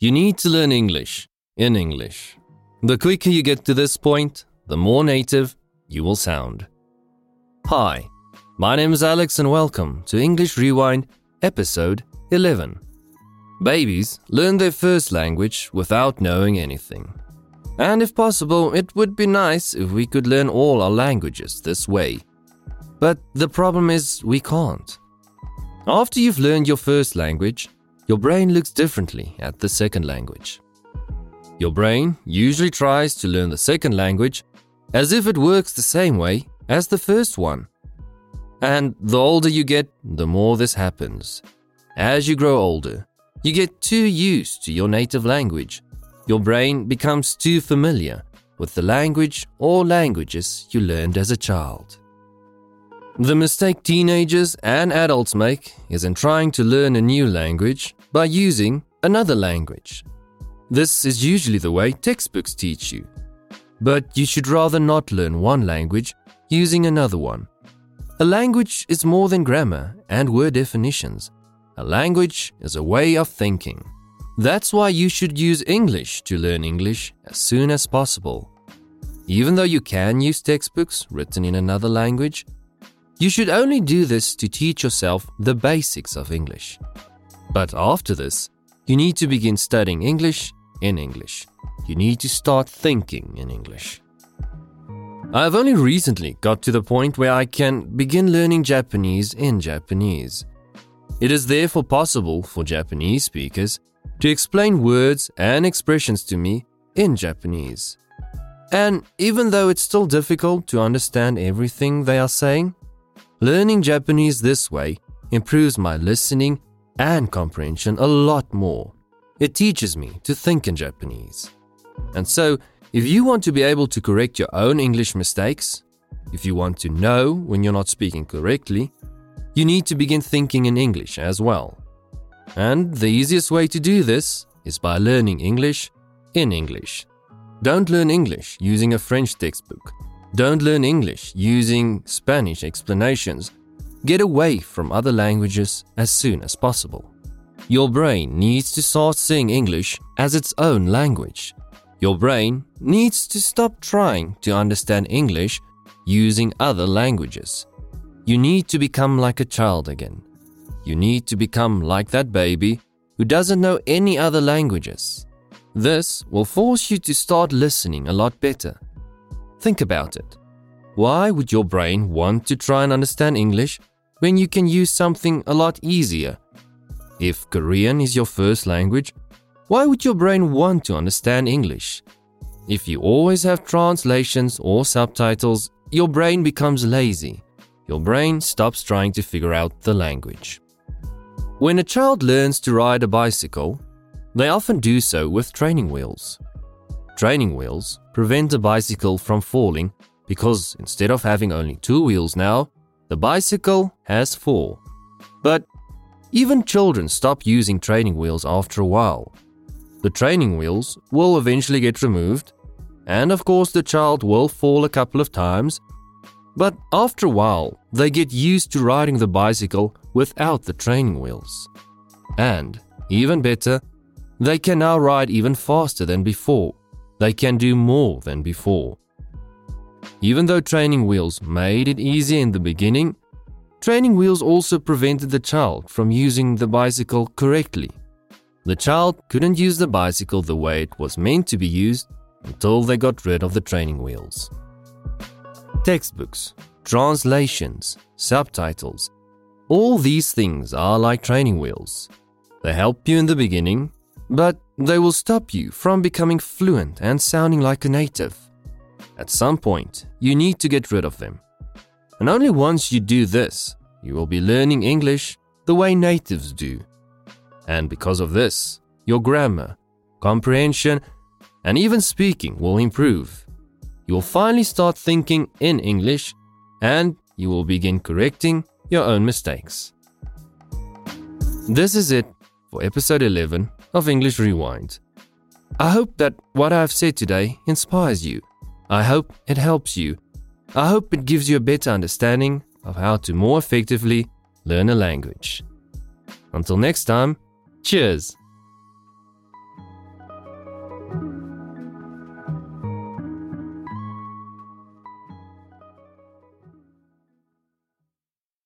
You need to learn English in English. The quicker you get to this point, the more native you will sound. Hi, my name is Alex, and welcome to English Rewind, episode 11. Babies learn their first language without knowing anything. And if possible, it would be nice if we could learn all our languages this way. But the problem is, we can't. After you've learned your first language, your brain looks differently at the second language. Your brain usually tries to learn the second language as if it works the same way as the first one. And the older you get, the more this happens. As you grow older, you get too used to your native language. Your brain becomes too familiar with the language or languages you learned as a child. The mistake teenagers and adults make is in trying to learn a new language by using another language. This is usually the way textbooks teach you. But you should rather not learn one language using another one. A language is more than grammar and word definitions. A language is a way of thinking. That's why you should use English to learn English as soon as possible. Even though you can use textbooks written in another language, you should only do this to teach yourself the basics of English. But after this, you need to begin studying English in English. You need to start thinking in English. I've only recently got to the point where I can begin learning Japanese in Japanese. It is therefore possible for Japanese speakers to explain words and expressions to me in Japanese. And even though it's still difficult to understand everything they are saying, Learning Japanese this way improves my listening and comprehension a lot more. It teaches me to think in Japanese. And so, if you want to be able to correct your own English mistakes, if you want to know when you're not speaking correctly, you need to begin thinking in English as well. And the easiest way to do this is by learning English in English. Don't learn English using a French textbook don't learn English using Spanish explanations. Get away from other languages as soon as possible. Your brain needs to start seeing English as its own language. Your brain needs to stop trying to understand English using other languages. You need to become like a child again. You need to become like that baby who doesn't know any other languages. This will force you to start listening a lot better Think about it. Why would your brain want to try and understand English when you can use something a lot easier? If Korean is your first language, why would your brain want to understand English? If you always have translations or subtitles, your brain becomes lazy. Your brain stops trying to figure out the language. When a child learns to ride a bicycle, they often do so with training wheels. Training wheels prevent the bicycle from falling because instead of having only two wheels now, the bicycle has four. But even children stop using training wheels after a while. The training wheels will eventually get removed, and of course, the child will fall a couple of times. But after a while, they get used to riding the bicycle without the training wheels. And, even better, they can now ride even faster than before they can do more than before. Even though training wheels made it easier in the beginning, training wheels also prevented the child from using the bicycle correctly. The child couldn't use the bicycle the way it was meant to be used until they got rid of the training wheels. Textbooks, translations, subtitles, all these things are like training wheels. They help you in the beginning, but they will stop you from becoming fluent and sounding like a native. At some point, you need to get rid of them. And only once you do this, you will be learning English the way natives do. And because of this, your grammar, comprehension, and even speaking will improve. You will finally start thinking in English and you will begin correcting your own mistakes. This is it for episode 11 of English Rewind. I hope that what I've said today inspires you. I hope it helps you. I hope it gives you a better understanding of how to more effectively learn a language. Until next time, cheers!